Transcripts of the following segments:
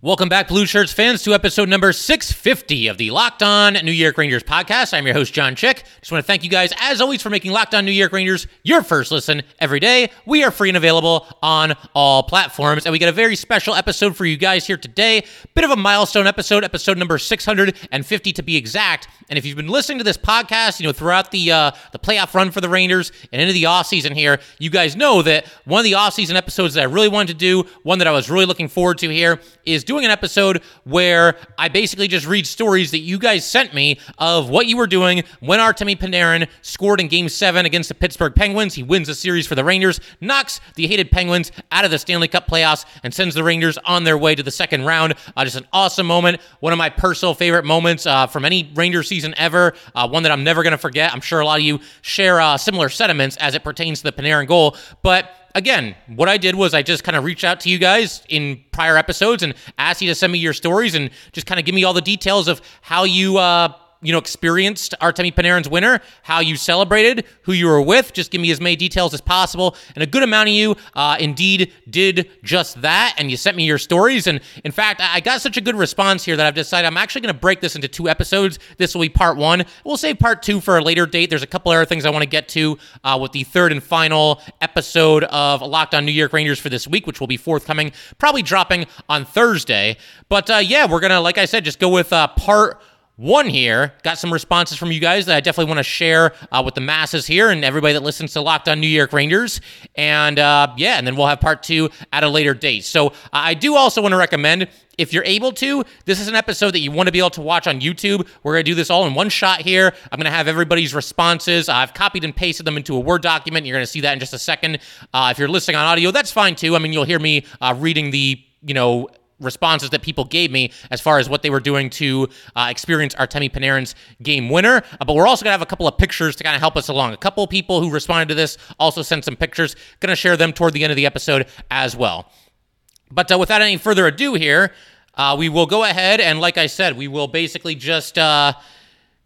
Welcome back, Blue Shirts fans, to episode number 650 of the Locked On New York Rangers podcast. I'm your host, John Chick. Just want to thank you guys, as always, for making Locked On New York Rangers your first listen every day. We are free and available on all platforms, and we got a very special episode for you guys here today. Bit of a milestone episode, episode number 650 to be exact. And if you've been listening to this podcast, you know, throughout the uh, the playoff run for the Rangers and into the offseason here, you guys know that one of the offseason episodes that I really wanted to do, one that I was really looking forward to here, is doing an episode where I basically just read stories that you guys sent me of what you were doing when Artemi Panarin scored in Game 7 against the Pittsburgh Penguins. He wins the series for the Rangers, knocks the hated Penguins out of the Stanley Cup playoffs, and sends the Rangers on their way to the second round. Uh, just an awesome moment. One of my personal favorite moments uh, from any Ranger season ever. Uh, one that I'm never going to forget. I'm sure a lot of you share uh, similar sentiments as it pertains to the Panarin goal. But again, what I did was I just kind of reached out to you guys in prior episodes and asked you to send me your stories and just kind of give me all the details of how you uh, you know, experienced Artemi Panarin's winner, how you celebrated, who you were with. Just give me as many details as possible. And a good amount of you uh, indeed did just that. And you sent me your stories. And in fact, I got such a good response here that I've decided I'm actually going to break this into two episodes. This will be part one. We'll save part two for a later date. There's a couple other things I want to get to uh, with the third and final episode of Locked On New York Rangers for this week, which will be forthcoming, probably dropping on Thursday. But uh, yeah, we're going to, like I said, just go with uh, part one here. Got some responses from you guys that I definitely want to share uh, with the masses here and everybody that listens to Locked On New York Rangers. And uh, yeah, and then we'll have part two at a later date. So uh, I do also want to recommend. If you're able to, this is an episode that you want to be able to watch on YouTube. We're going to do this all in one shot here. I'm going to have everybody's responses. I've copied and pasted them into a Word document. You're going to see that in just a second. Uh, if you're listening on audio, that's fine too. I mean, you'll hear me uh, reading the you know responses that people gave me as far as what they were doing to uh, experience Artemi Panarin's game winner. Uh, but we're also going to have a couple of pictures to kind of help us along. A couple people who responded to this also sent some pictures. Going to share them toward the end of the episode as well. But uh, without any further ado here, uh, we will go ahead and, like I said, we will basically just uh,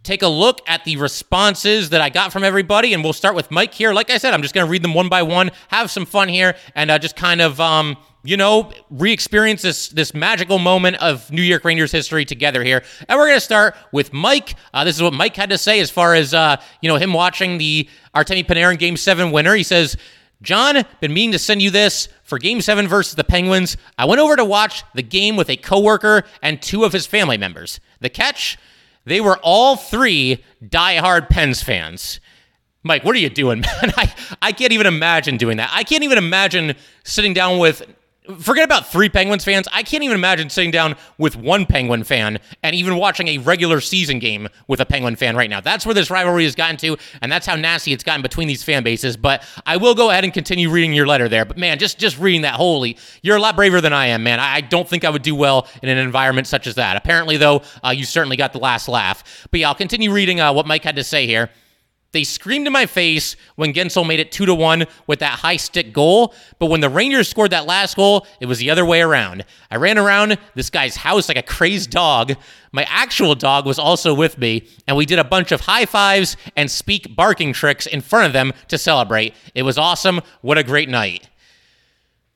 take a look at the responses that I got from everybody. And we'll start with Mike here. Like I said, I'm just going to read them one by one, have some fun here, and uh, just kind of, um, you know, re-experience this this magical moment of New York Rangers history together here. And we're going to start with Mike. Uh, this is what Mike had to say as far as uh, you know him watching the Artemi Panarin Game Seven winner. He says. John, been meaning to send you this for game seven versus the Penguins. I went over to watch the game with a coworker and two of his family members. The catch? They were all three diehard Pens fans. Mike, what are you doing, man? I, I can't even imagine doing that. I can't even imagine sitting down with Forget about three Penguins fans. I can't even imagine sitting down with one Penguin fan and even watching a regular season game with a Penguin fan right now. That's where this rivalry has gotten to, and that's how nasty it's gotten between these fan bases. But I will go ahead and continue reading your letter there. But man, just just reading that, holy, you're a lot braver than I am, man. I, don't think I would do well in an environment such as that. Apparently, though, uh, you certainly got the last laugh. But yeah, I'll continue reading uh, what Mike had to say here. They screamed in my face when Guentzel made it 2 to 1 with that high stick goal, but when the Rangers scored that last goal, it was the other way around. I ran around this guy's house like a crazed dog. My actual dog was also with me, and we did a bunch of high fives and speak barking tricks in front of them to celebrate. It was awesome. What a great night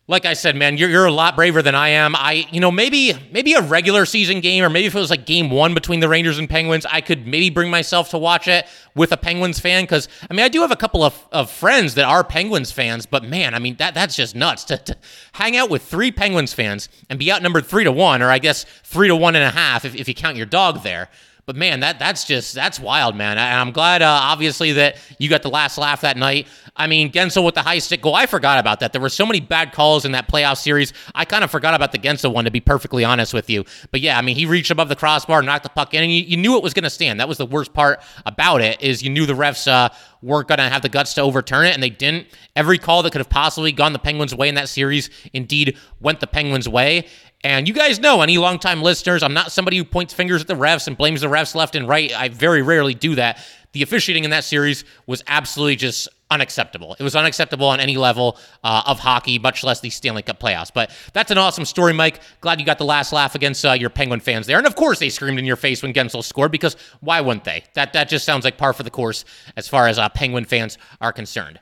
like I said, man, you're, you're a lot braver than I am. I, you know, maybe maybe a regular season game, or maybe if it was like game one between the Rangers and Penguins, I could maybe bring myself to watch it with a Penguins fan. Because I mean, I do have a couple of, of friends that are Penguins fans, but man, I mean that that's just nuts to, to hang out with three Penguins fans and be outnumbered three to one, or I guess three to one and a half if, if you count your dog there. But man, that that's just that's wild, man. And I'm glad, uh, obviously, that you got the last laugh that night. I mean, Guentzel with the high stick goal. I forgot about that. There were so many bad calls in that playoff series. I kind of forgot about the Guentzel one, to be perfectly honest with you. But yeah, I mean, he reached above the crossbar, knocked the puck in, and you, you knew it was going to stand. That was the worst part about it is you knew the refs uh, weren't going to have the guts to overturn it, and they didn't. Every call that could have possibly gone the Penguins' way in that series indeed went the Penguins' way. And you guys know, any longtime listeners, I'm not somebody who points fingers at the refs and blames the refs left and right. I very rarely do that. The officiating in that series was absolutely just unacceptable. It was unacceptable on any level uh, of hockey, much less the Stanley Cup playoffs. But that's an awesome story, Mike. Glad you got the last laugh against uh, your Penguin fans there. And of course, they screamed in your face when Guentzel scored because why wouldn't they? That that just sounds like par for the course as far as uh, Penguin fans are concerned.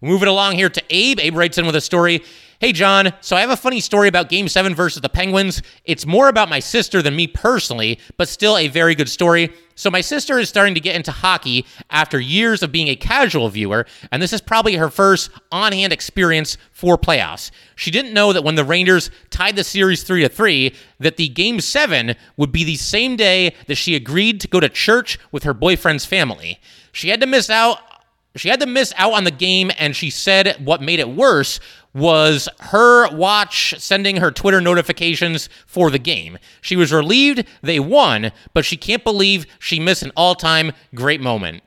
Moving along here to Abe. Abe writes in with a story. Hey, John. So I have a funny story about Game 7 versus the Penguins. It's more about my sister than me personally, but still a very good story. So my sister is starting to get into hockey after years of being a casual viewer, and this is probably her first on-hand experience for playoffs. She didn't know that when the Rangers tied the series 3 to 3 that the game 7 would be the same day that she agreed to go to church with her boyfriend's family. She had to miss out she had to miss out on the game, and she said what made it worse was her watch sending her Twitter notifications for the game. She was relieved they won, but she can't believe she missed an all time great moment.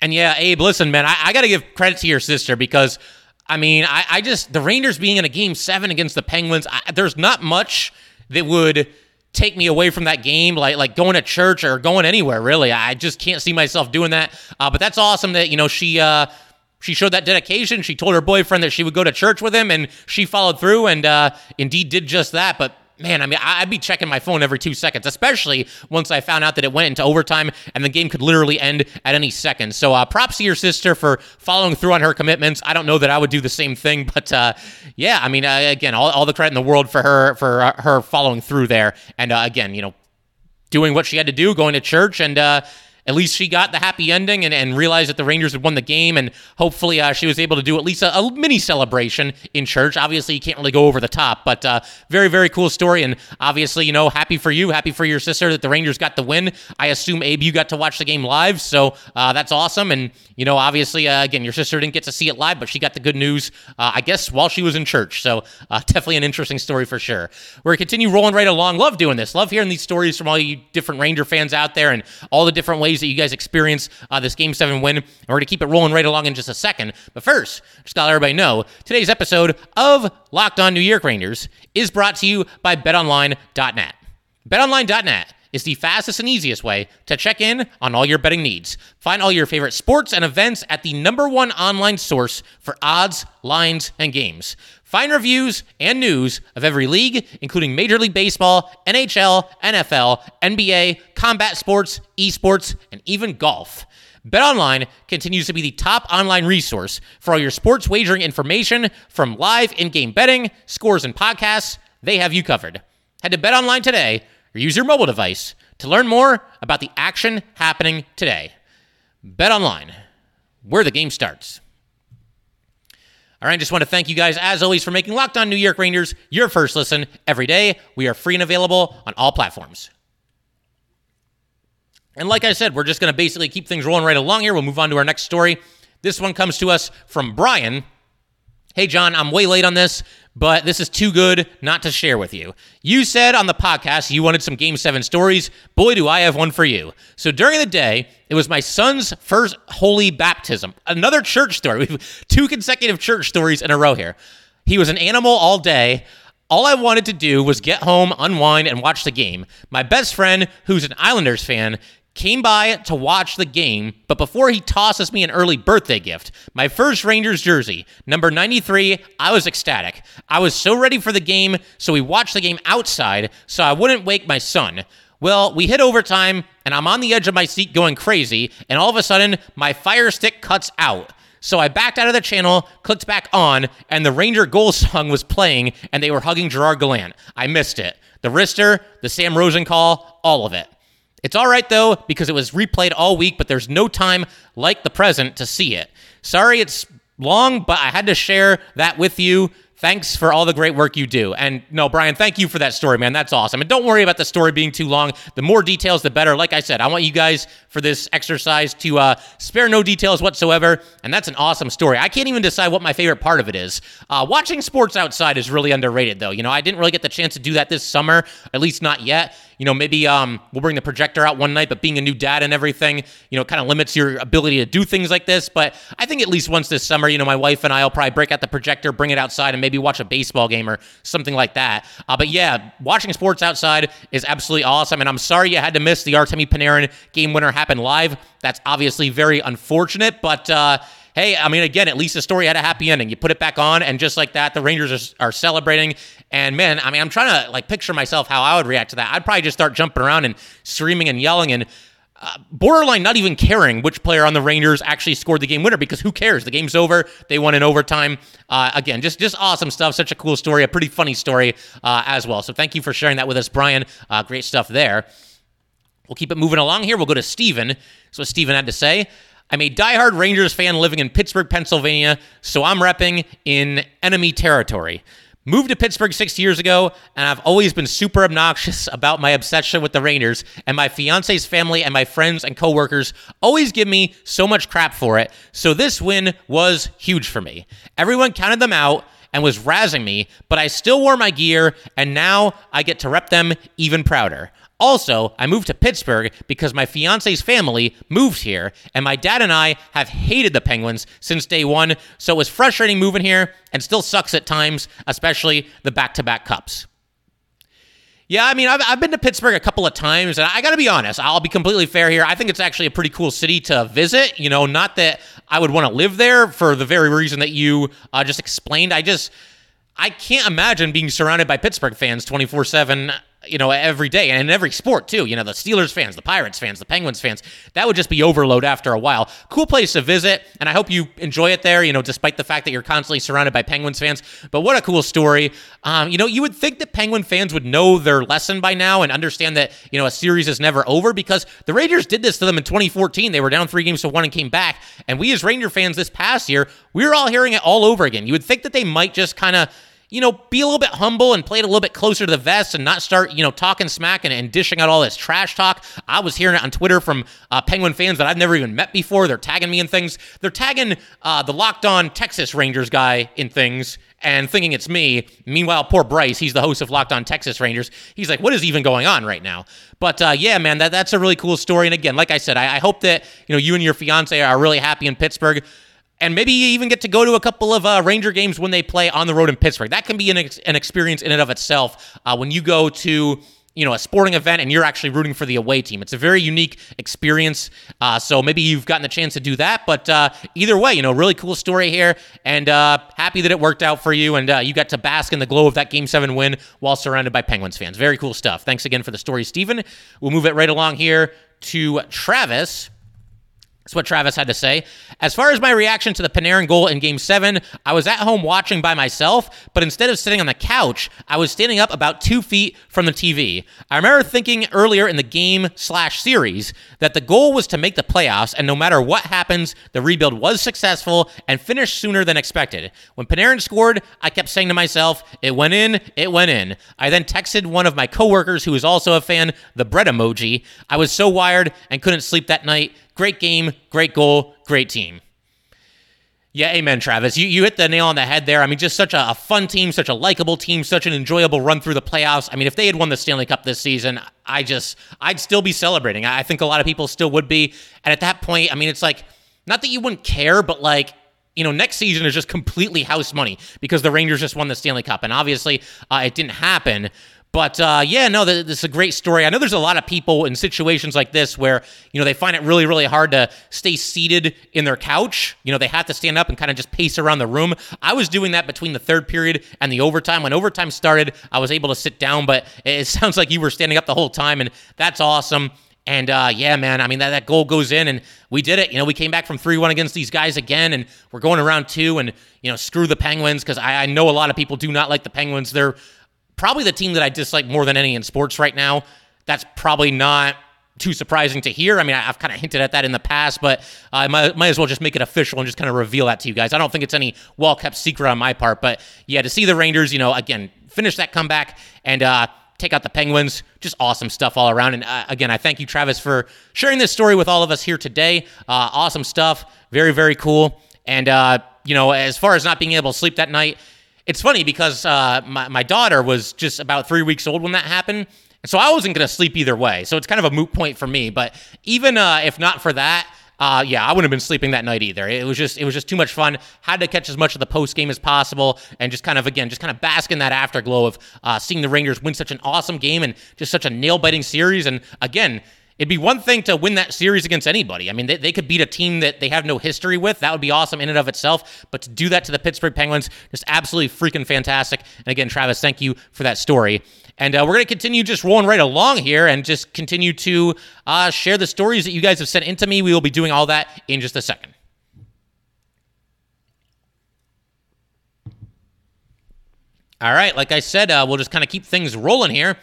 And yeah, Abe, listen, man, I, I got to give credit to your sister because, I mean, I, I, just, the Rangers being in a game seven against the Penguins, I, there's not much that would take me away from that game, like like going to church or going anywhere. Really, I just can't see myself doing that. Uh, but that's awesome that you know she. Uh, she showed that dedication. She told her boyfriend that she would go to church with him, and she followed through and uh, indeed did just that. But man, I mean, I'd be checking my phone every two seconds, especially once I found out that it went into overtime and the game could literally end at any second. So, uh, props to your sister for following through on her commitments. I don't know that I would do the same thing, but uh, yeah, I mean, uh, again, all, all the credit in the world for her for uh, her following through there, and uh, again, you know, doing what she had to do, going to church, and uh, at least she got the happy ending and, and realized that the Rangers had won the game. And hopefully uh, she was able to do at least a, a, mini celebration in church. Obviously, you can't really go over the top, but uh, very, very cool story. And obviously, you know, happy for you, happy for your sister that the Rangers got the win. I assume, Abe, you got to watch the game live. So uh, that's awesome. And, you know, obviously, uh, again, your sister didn't get to see it live, but she got the good news, uh, I guess, while she was in church. So uh, definitely an interesting story for sure. We're going to continue rolling right along. Love doing this. Love hearing these stories from all you different Ranger fans out there and all the different ways that you guys experience uh, this Game 7 win. And we're going to keep it rolling right along in just a second. But first, just to let everybody know today's episode of Locked On New York Rangers is brought to you by BetOnline.net. BetOnline.net is the fastest and easiest way to check in on all your betting needs. Find all your favorite sports and events at the number one online source for odds, lines, and games. Find reviews and news of every league, including Major League Baseball, NHL, NFL, NBA, combat sports, esports, and even golf. BetOnline continues to be the top online resource for all your sports wagering information from live in-game betting, scores, and podcasts. They have you covered. Head to BetOnline today or use your mobile device to learn more about the action happening today. Bet online, where the game starts. All right, I just want to thank you guys, as always, for making Locked On New York Rangers your first listen every day. We are free and available on all platforms. And like I said, we're just going to basically keep things rolling right along here. We'll move on to our next story. This one comes to us from Brian. Hey, John, I'm way late on this, but this is too good not to share with you. You said on the podcast you wanted some Game 7 stories. Boy, do I have one for you. So during the day, it was my son's first holy baptism. Another church story. We've two consecutive church stories in a row here. He was an animal all day. All I wanted to do was get home, unwind, and watch the game. My best friend, who's an Islanders fan, came by to watch the game, but before he tosses me an early birthday gift, my first Rangers jersey, number 93, I was ecstatic. I was so ready for the game, so we watched the game outside so I wouldn't wake my son. Well, we hit overtime, and I'm on the edge of my seat going crazy, and all of a sudden, my fire stick cuts out. So I backed out of the channel, clicked back on, and the Ranger goal song was playing, and they were hugging Gerard Gallant. I missed it. The wrister, the Sam Rosen call, all of it. It's all right though, because it was replayed all week, but there's no time like the present to see it. Sorry it's long, but I had to share that with you. Thanks for all the great work you do. And no, Brian, thank you for that story, man. That's awesome. And don't worry about the story being too long. The more details, the better. Like I said, I want you guys for this exercise to uh, spare no details whatsoever. And that's an awesome story. I can't even decide what my favorite part of it is. Uh, watching sports outside is really underrated, though. You know, I didn't really get the chance to do that this summer, at least not yet you know, maybe um, we'll bring the projector out one night, but being a new dad and everything, you know, kind of limits your ability to do things like this. But I think at least once this summer, you know, my wife and I will probably break out the projector, bring it outside, and maybe watch a baseball game or something like that. Uh, but yeah, watching sports outside is absolutely awesome. And I'm sorry you had to miss the Artemi Panarin game winner happen live. That's obviously very unfortunate, but. Uh, hey, I mean, again, at least the story had a happy ending. You put it back on, and just like that, the Rangers are, are celebrating. And man, I mean, I'm trying to like picture myself how I would react to that. I'd probably just start jumping around and screaming and yelling and uh, borderline not even caring which player on the Rangers actually scored the game winner because who cares? The game's over. They won in overtime. Uh, again, just just awesome stuff. Such a cool story, a pretty funny story uh, as well. So thank you for sharing that with us, Brian. Uh, great stuff there. We'll keep it moving along here. We'll go to Steven. So Steven had to say. I'm a diehard Rangers fan living in Pittsburgh, Pennsylvania, so I'm repping in enemy territory. Moved to Pittsburgh six years ago, and I've always been super obnoxious about my obsession with the Rangers. And my fiance's family and my friends and coworkers always give me so much crap for it. So this win was huge for me. Everyone counted them out and was razzing me, but I still wore my gear, and now I get to rep them even prouder. Also, I moved to Pittsburgh because my fiance's family moved here, and my dad and I have hated the Penguins since day one, so it was frustrating moving here and still sucks at times, especially the back to back cups. Yeah, I mean, I've, I've been to Pittsburgh a couple of times, and I got to be honest, I'll be completely fair here. I think it's actually a pretty cool city to visit. You know, not that I would want to live there for the very reason that you uh, just explained. I just. I can't imagine being surrounded by Pittsburgh fans 24 7 you know, every day and in every sport too. You know, the Steelers fans, the Pirates fans, the Penguins fans. That would just be overload after a while. Cool place to visit, and I hope you enjoy it there. You know, despite the fact that you're constantly surrounded by Penguins fans. But what a cool story. Um, you know, you would think that Penguin fans would know their lesson by now and understand that you know a series is never over because the Rangers did this to them in 2014. They were down three games to one and came back. And we as Ranger fans this past year, we are all hearing it all over again. You would think that they might just kind of you know, be a little bit humble and play it a little bit closer to the vest and not start, you know, talking smack and, and dishing out all this trash talk. I was hearing it on Twitter from uh, Penguin fans that I've never even met before. They're tagging me in things. They're tagging uh, the locked on Texas Rangers guy in things and thinking it's me. Meanwhile, poor Bryce, he's the host of Locked On Texas Rangers. He's like, what is even going on right now? But uh, yeah, man, that, that's a really cool story. And again, like I said, I, I hope that you know you and your fiance are really happy in Pittsburgh and maybe you even get to go to a couple of uh, Ranger games when they play on the road in Pittsburgh. That can be an, ex- an experience in and of itself uh, when you go to you know a sporting event and you're actually rooting for the away team. It's a very unique experience. Uh, so maybe you've gotten the chance to do that. But uh, either way, you know, really cool story here, and uh, happy that it worked out for you and uh, you got to bask in the glow of that Game Seven win while surrounded by Penguins fans. Very cool stuff. Thanks again for the story, Stephen. We'll move it right along here to Travis. That's what Travis had to say. As far as my reaction to the Panarin goal in Game 7, I was at home watching by myself, but instead of sitting on the couch, I was standing up about two feet from the TV. I remember thinking earlier in the game slash series that the goal was to make the playoffs, and no matter what happens, the rebuild was successful and finished sooner than expected. When Panarin scored, I kept saying to myself, it went in, it went in. I then texted one of my coworkers who is also a fan, the bread emoji. I was so wired and couldn't sleep that night. Great game, great goal, great team. Yeah, amen, Travis. You, you hit the nail on the head there. I mean, just such a, a fun team, such a likable team, such an enjoyable run through the playoffs. I mean, if they had won the Stanley Cup this season, I just, I'd still be celebrating. I think a lot of people still would be. And at that point, I mean, it's like, not that you wouldn't care, but like, you know, next season is just completely house money because the Rangers just won the Stanley Cup. And obviously, uh, it didn't happen. But uh, yeah, no, this is a great story. I know there's a lot of people in situations like this where you know they find it really, really hard to stay seated in their couch. You know, they have to stand up and kind of just pace around the room. I was doing that between the third period and the overtime. When overtime started, I was able to sit down, but it sounds like you were standing up the whole time, and that's awesome. And uh, yeah, man, I mean, that, that goal goes in, and we did it. You know, we came back from 3 1 against these guys again, and we're going around two, and, you know, screw the Penguins, because I, I know a lot of people do not like the Penguins. They're probably the team that I dislike more than any in sports right now. That's probably not too surprising to hear. I mean, I've kind of hinted at that in the past, but I might, might, as well just make it official and just kind of reveal that to you guys. I don't think it's any well kept secret on my part, but yeah, to see the Rangers, you know, again, finish that comeback and uh, take out the Penguins, just awesome stuff all around. And uh, again, I thank you, Travis, for sharing this story with all of us here today. Uh, awesome stuff, very, very cool. And, uh, you know, as far as not being able to sleep that night, it's funny because uh, my, my daughter was just about three weeks old when that happened. So I wasn't going to sleep either way. So it's kind of a moot point for me. But even uh, if not for that, uh, yeah, I wouldn't have been sleeping that night either. It was just it was just too much fun. Had to catch as much of the post game as possible, and just kind of again just kind of bask in that afterglow of uh, seeing the Rangers win such an awesome game and just such a nail biting series. And again, It'd be one thing to win that series against anybody. I mean, they, they could beat a team that they have no history with. That would be awesome in and of itself. But to do that to the Pittsburgh Penguins, just absolutely freaking fantastic. And again, Travis, thank you for that story. And uh, we're going to continue just rolling right along here and just continue to uh, share the stories that you guys have sent into me. We will be doing all that in just a second. All right, like I said, uh, we'll just kind of keep things rolling here.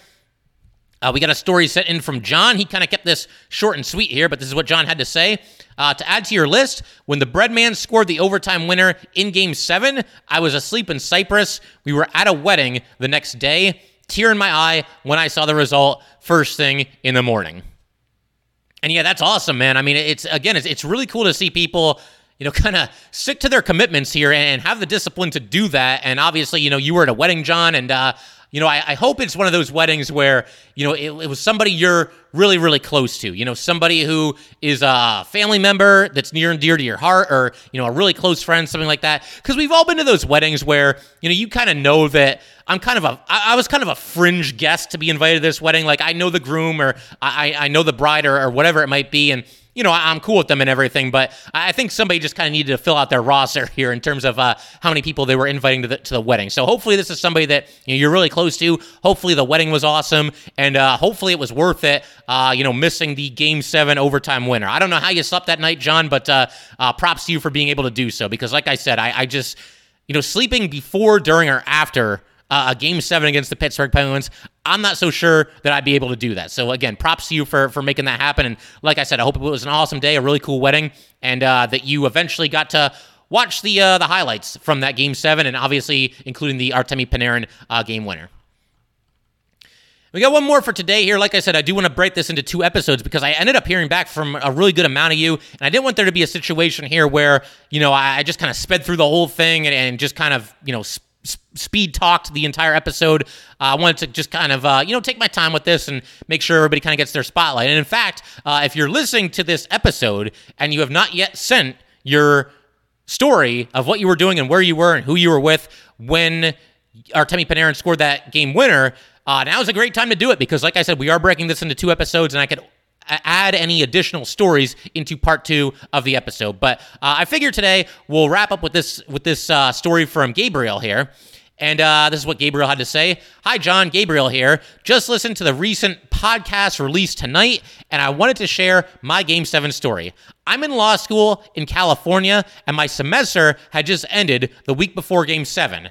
Uh, we got a story sent in from John. He kind of kept this short and sweet here, but this is what John had to say. Uh, to add to your list, when the Breadman scored the overtime winner in Game 7, I was asleep in Cyprus. We were at a wedding the next day. Tear in my eye when I saw the result first thing in the morning. And yeah, that's awesome, man. I mean, it's again, it's, it's really cool to see people you know, kind of stick to their commitments here and have the discipline to do that. And obviously, you know, you were at a wedding, John, and uh, you know, I, I, hope it's one of those weddings where, you know, it, it, was somebody you're really, really close to. You know, somebody who is a family member that's near and dear to your heart or, you know, a really close friend, something like that. Because we've all been to those weddings where, you know, you kind of know that I'm kind of a, I, I was kind of a fringe guest to be invited to this wedding. Like I know the groom or I, I know the bride or, or whatever it might be. And, you know, I'm cool with them and everything, but I think somebody just kind of needed to fill out their roster here in terms of uh, how many people they were inviting to the, to the wedding. So hopefully this is somebody that you know, you're really close to. Hopefully the wedding was awesome, and uh, hopefully it was worth it. Uh, you know, missing the Game Seven overtime winner. I don't know how you slept that night, John, but uh, uh, props to you for being able to do so. Because like I said, I, I just you know sleeping before, during, or after uh, a game seven against the Pittsburgh Penguins. I'm not so sure that I'd be able to do that. So again, props to you for for making that happen. And like I said, I hope it was an awesome day, a really cool wedding, and uh, that you eventually got to watch the uh, the highlights from that game seven, and obviously including the Artemi Panarin uh, game winner. We got one more for today here. Like I said, I do want to break this into two episodes because I ended up hearing back from a really good amount of you, and I didn't want there to be a situation here where you know I, just kind of sped through the whole thing and, and just kind of you know speed talked the entire episode. Uh, I wanted to just kind of, uh, you know, take my time with this and make sure everybody kind of gets their spotlight. And in fact, uh, if you're listening to this episode and you have not yet sent your story of what you were doing and where you were and who you were with when Artemi Panarin scored that game winner, uh, now is a great time to do it because, like I said, we are breaking this into two episodes, and I could add any additional stories into part two of the episode. But uh, I figure today we'll wrap up with this with this uh, story from Gabriel here. And uh, this is what Gabriel had to say. Hi, John. Gabriel here. Just listened to the recent podcast released tonight, and I wanted to share my Game 7 story. I'm in law school in California, and my semester had just ended the week before Game 7.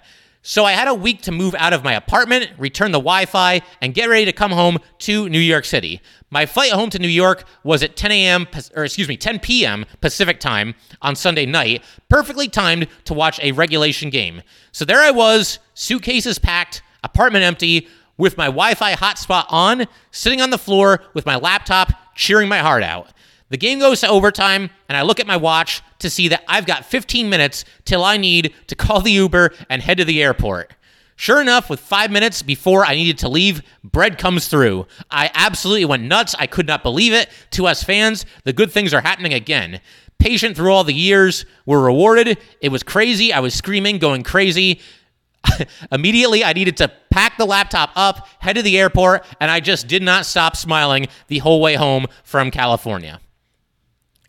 So I had a week to move out of my apartment, return the Wi Fi, and get ready to come home to New York City. My flight home to New York was at 10 a.m., or excuse me, 10 p.m. Pacific time on Sunday night, perfectly timed to watch a regulation game. So there I was, suitcases packed, apartment empty, with my Wi Fi hotspot on, sitting on the floor with my laptop, cheering my heart out. The game goes to overtime, and I look at my watch to see that I've got 15 minutes till I need to call the Uber and head to the airport. Sure enough, with five minutes before I needed to leave, bread comes through. I absolutely went nuts. I could not believe it. To us fans, the good things are happening again. Patient through all the years, we're rewarded. It was crazy. I was screaming, going crazy. Immediately, I needed to pack the laptop up, head to the airport, and I just did not stop smiling the whole way home from California.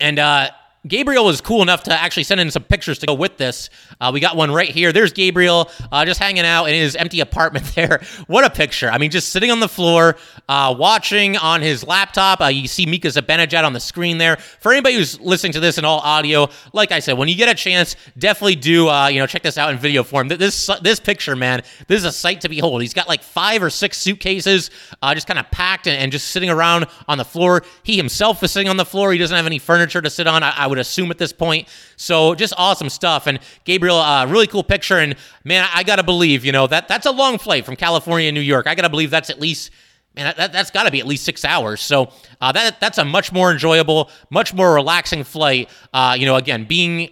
And uh, Gabriel was cool enough to actually send in some pictures to go with this. Uh, we got one right here. There's Gabriel uh, just hanging out in his empty apartment there. What a picture. I mean, just sitting on the floor, uh, watching on his laptop. Uh, you see Mika Zibanejad on the screen there. For anybody who's listening to this in all audio, like I said, when you get a chance, definitely do, uh, you know, check this out in video form. This, this picture, man, this is a sight to behold. He's got like five or six suitcases uh, just kind of packed and, and, just sitting around on the floor. He himself is sitting on the floor. He doesn't have any furniture to sit on. I, I would assume at this point. So just awesome stuff. And Gabriel, uh, really cool picture. And man, I gotta believe, you know, that that's a long flight from California to New York. I gotta believe that's at least. Man, that, has got to be at least six hours. So uh, that that's a much more enjoyable, much more relaxing flight. Uh, you know, again, being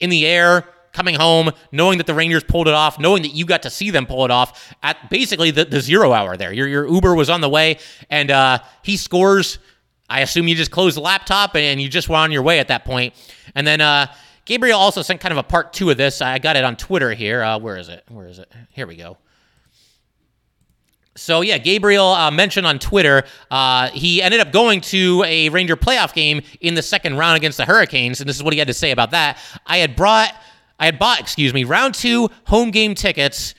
in the air, coming home, knowing that the Rangers pulled it off, knowing that you got to see them pull it off at basically the, the zero hour there. Your, your Uber was on the way, and uh, he scores I assume you just closed the laptop and you just were on your way at that point. And then uh, Gabriel also sent kind of a part two of this. I got it on Twitter here. Uh, where is it? Where is it? Here we go. So yeah, Gabriel uh, mentioned on Twitter uh, he ended up going to a Ranger playoff game in the second round against the Hurricanes, and this is what he had to say about that. I had brought, I had bought, excuse me, round two home game tickets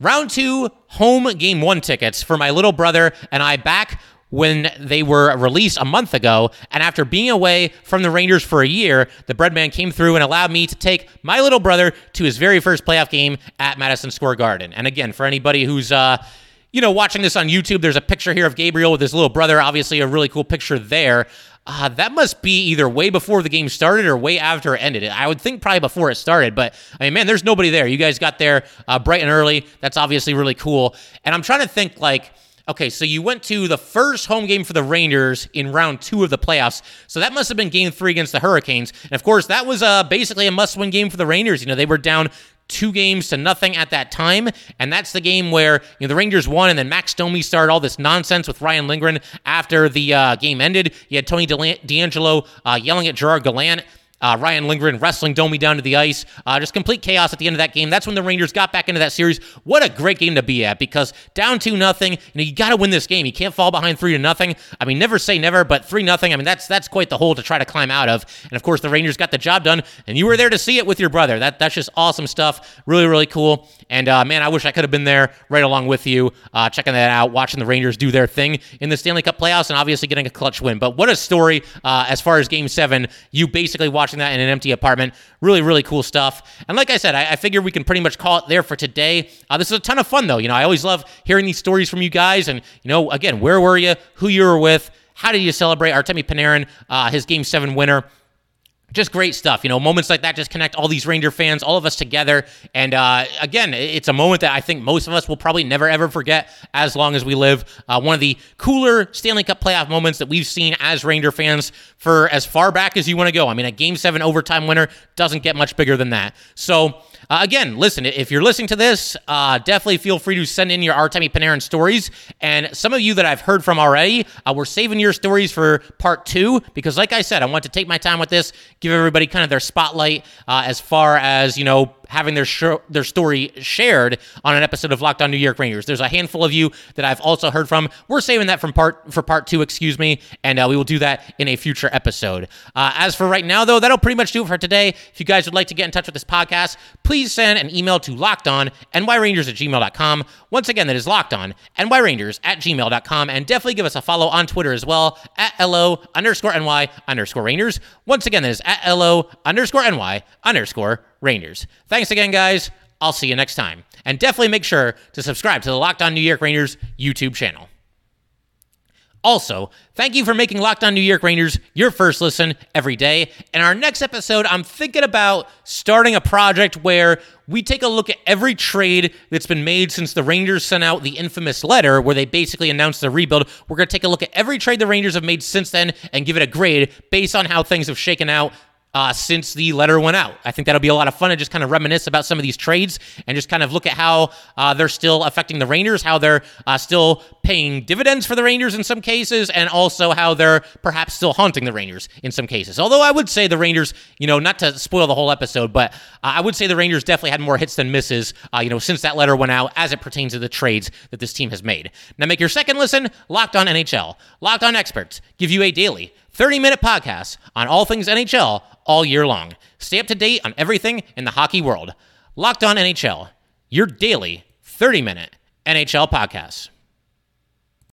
round two home game one tickets for my little brother and I back when they were released a month ago. And after being away from the Rangers for a year, the Breadman came through and allowed me to take my little brother to his very first playoff game at Madison Square Garden. And again, for anybody who's, uh, you know, watching this on YouTube, there's a picture here of Gabriel with his little brother. Obviously, a really cool picture there. Uh, that must be either way before the game started or way after it ended. I would think probably before it started, but I mean, man, there's nobody there. You guys got there uh, bright and early. That's obviously really cool. And I'm trying to think like, Okay, so you went to the first home game for the Rangers in round two of the playoffs. So that must have been game three against the Hurricanes. And of course, that was uh, basically a must win game for the Rangers. You know, they were down two games to nothing at that time. And that's the game where you know the Rangers won, and then Max Domi started all this nonsense with Ryan Lindgren after the uh, game ended. You had Tony DeAngelo uh, yelling at Gerard Gallant. Uh, Ryan Lindgren wrestling Domi down to the ice. Uh, just complete chaos at the end of that game. That's when the Rangers got back into that series. What a great game to be at because down two nothing. You know you got to win this game. You can't fall behind three to nothing. I mean, never say never, but three nothing. I mean, that's that's quite the hole to try to climb out of. And of course, the Rangers got the job done, and you were there to see it with your brother. That that's just awesome stuff. Really, really cool. And uh, man, I wish I could have been there right along with you, uh, checking that out, watching the Rangers do their thing in the Stanley Cup playoffs, and obviously getting a clutch win. But what a story uh, as far as Game Seven. You basically watching that in an empty apartment. Really, really cool stuff. And like I said, I, I figure we can pretty much call it there for today. Uh, this is a ton of fun, though. You know, I always love hearing these stories from you guys. And, you know, again, where were you? Who you were with? How did you celebrate Artemi Panarin, uh, his Game 7 winner? Just great stuff. You know, moments like that just connect all these Ranger fans, all of us together. And uh, again, it's a moment that I think most of us will probably never ever forget as long as we live. Uh, one of the cooler Stanley Cup playoff moments that we've seen as Ranger fans for as far back as you want to go. I mean, a Game Seven overtime winner doesn't get much bigger than that. So. Uh, again, listen, if you're listening to this, uh, definitely feel free to send in your Artemi Panarin stories. And some of you that I've heard from already, uh, we're saving your stories for part two because, like I said, I want to take my time with this, give everybody kind of their spotlight uh, as far as, you know, having their show, their story shared on an episode of Locked On New York Rangers. There's a handful of you that I've also heard from. We're saving that from part for part two, excuse me, and uh, we will do that in a future episode. Uh, as for right now, though, that'll pretty much do it for today. If you guys would like to get in touch with this podcast, please send an email to lockedon nyrangers at gmail.com. Once again, that is locked on nyrangers at gmail.com, and definitely give us a follow on Twitter as well at lo underscore ny underscore rangers. Once again, that is at lo underscore ny underscore Rangers. Thanks again, guys. I'll see you next time. And definitely make sure to subscribe to the Locked On New York Rangers YouTube channel. Also, thank you for making Locked On New York Rangers your first listen every day. In our next episode, I'm thinking about starting a project where we take a look at every trade that's been made since the Rangers sent out the infamous letter where they basically announced the rebuild. We're going to take a look at every trade the Rangers have made since then and give it a grade based on how things have shaken out uh, since the letter went out. I think that'll be a lot of fun to just kind of reminisce about some of these trades and just kind of look at how uh, they're still affecting the Rangers, how they're uh, still paying dividends for the Rangers in some cases, and also how they're perhaps still haunting the Rangers in some cases. Although I would say the Rangers, you know, not to spoil the whole episode, but I would say the Rangers definitely had more hits than misses, uh, you know, since that letter went out as it pertains to the trades that this team has made. Now make your second listen Locked On NHL. Locked On Experts give you a daily 30 minute podcast on all things NHL all year long. Stay up to date on everything in the hockey world. Locked on NHL, your daily 30 minute NHL podcast.